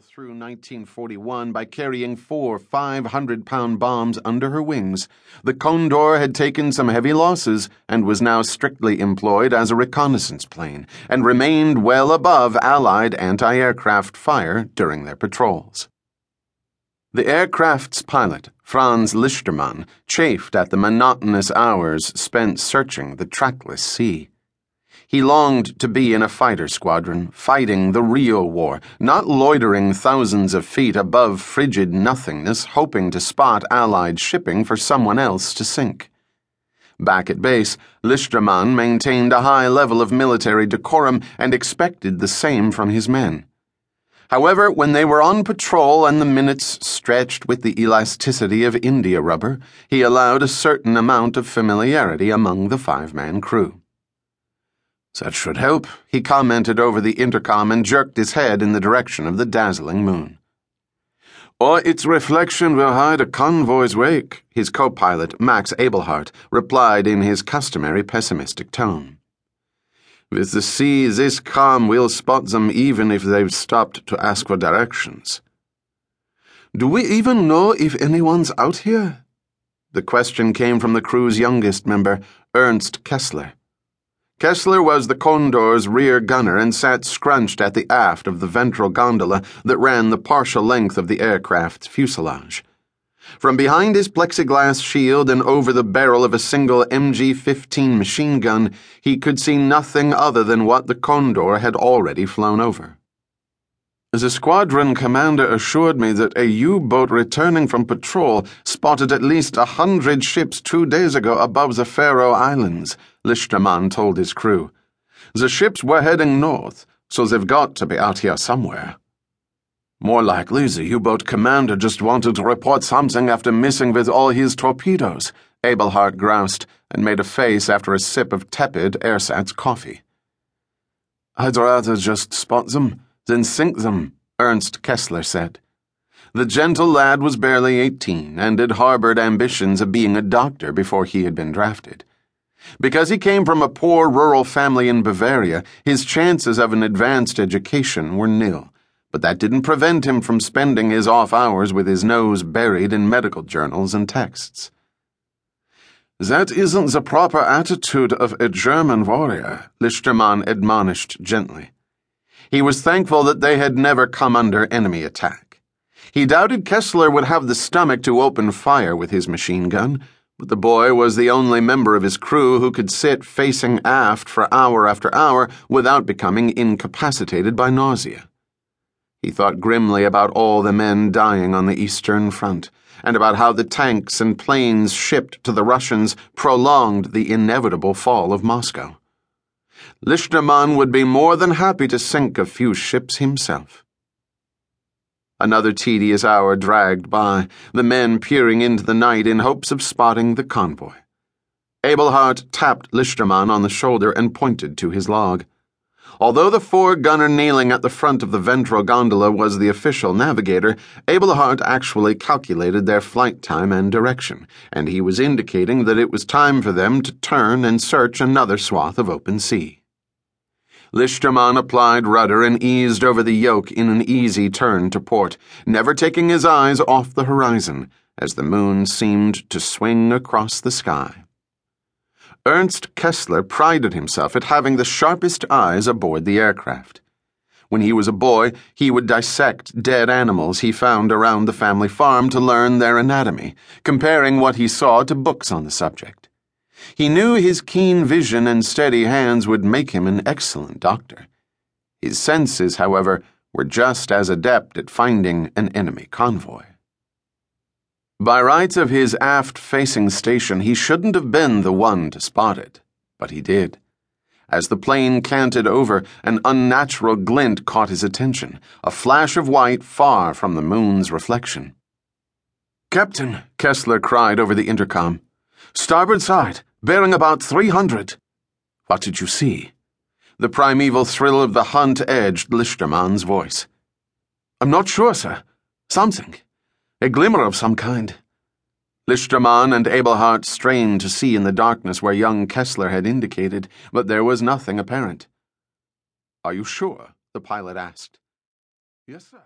through 1941 by carrying four 500 pound bombs under her wings, the Condor had taken some heavy losses and was now strictly employed as a reconnaissance plane and remained well above Allied anti aircraft fire during their patrols. The aircraft's pilot, Franz Lichtermann, chafed at the monotonous hours spent searching the trackless sea. He longed to be in a fighter squadron, fighting the real war, not loitering thousands of feet above frigid nothingness, hoping to spot Allied shipping for someone else to sink. Back at base, Lichtermann maintained a high level of military decorum and expected the same from his men. However, when they were on patrol and the minutes stretched with the elasticity of India rubber, he allowed a certain amount of familiarity among the five man crew. That should help, he commented over the intercom and jerked his head in the direction of the dazzling moon. Or its reflection will hide a convoy's wake, his co pilot, Max Abelhart, replied in his customary pessimistic tone. With the sea this calm, we'll spot them even if they've stopped to ask for directions. Do we even know if anyone's out here? The question came from the crew's youngest member, Ernst Kessler. Kessler was the Condor's rear gunner and sat scrunched at the aft of the ventral gondola that ran the partial length of the aircraft's fuselage. From behind his plexiglass shield and over the barrel of a single MG 15 machine gun, he could see nothing other than what the Condor had already flown over. The squadron commander assured me that a U boat returning from patrol spotted at least a hundred ships two days ago above the Faroe Islands. Lichtermann told his crew. The ships were heading north, so they've got to be out here somewhere. More likely, the U boat commander just wanted to report something after missing with all his torpedoes, Abelhart groused and made a face after a sip of tepid ersatz coffee. I'd rather just spot them than sink them, Ernst Kessler said. The gentle lad was barely eighteen and had harbored ambitions of being a doctor before he had been drafted. Because he came from a poor rural family in Bavaria, his chances of an advanced education were nil, but that didn't prevent him from spending his off hours with his nose buried in medical journals and texts. That isn't the proper attitude of a German warrior, Lichtermann admonished gently. He was thankful that they had never come under enemy attack. He doubted Kessler would have the stomach to open fire with his machine gun but the boy was the only member of his crew who could sit facing aft for hour after hour without becoming incapacitated by nausea. He thought grimly about all the men dying on the Eastern Front, and about how the tanks and planes shipped to the Russians prolonged the inevitable fall of Moscow. Lichtermann would be more than happy to sink a few ships himself. Another tedious hour dragged by, the men peering into the night in hopes of spotting the convoy. Abelhart tapped Lichtermann on the shoulder and pointed to his log. Although the fore gunner kneeling at the front of the ventral gondola was the official navigator, Abelhart actually calculated their flight time and direction, and he was indicating that it was time for them to turn and search another swath of open sea. Lichtermann applied rudder and eased over the yoke in an easy turn to port, never taking his eyes off the horizon as the moon seemed to swing across the sky. Ernst Kessler prided himself at having the sharpest eyes aboard the aircraft. When he was a boy, he would dissect dead animals he found around the family farm to learn their anatomy, comparing what he saw to books on the subject. He knew his keen vision and steady hands would make him an excellent doctor. His senses, however, were just as adept at finding an enemy convoy. By rights of his aft facing station, he shouldn't have been the one to spot it, but he did. As the plane canted over, an unnatural glint caught his attention, a flash of white far from the moon's reflection. Captain, Kessler cried over the intercom. Starboard side, bearing about 300. What did you see? The primeval thrill of the hunt edged Lichtermann's voice. I'm not sure, sir. Something. A glimmer of some kind. Lichtermann and Abelhart strained to see in the darkness where young Kessler had indicated, but there was nothing apparent. Are you sure? the pilot asked. Yes, sir.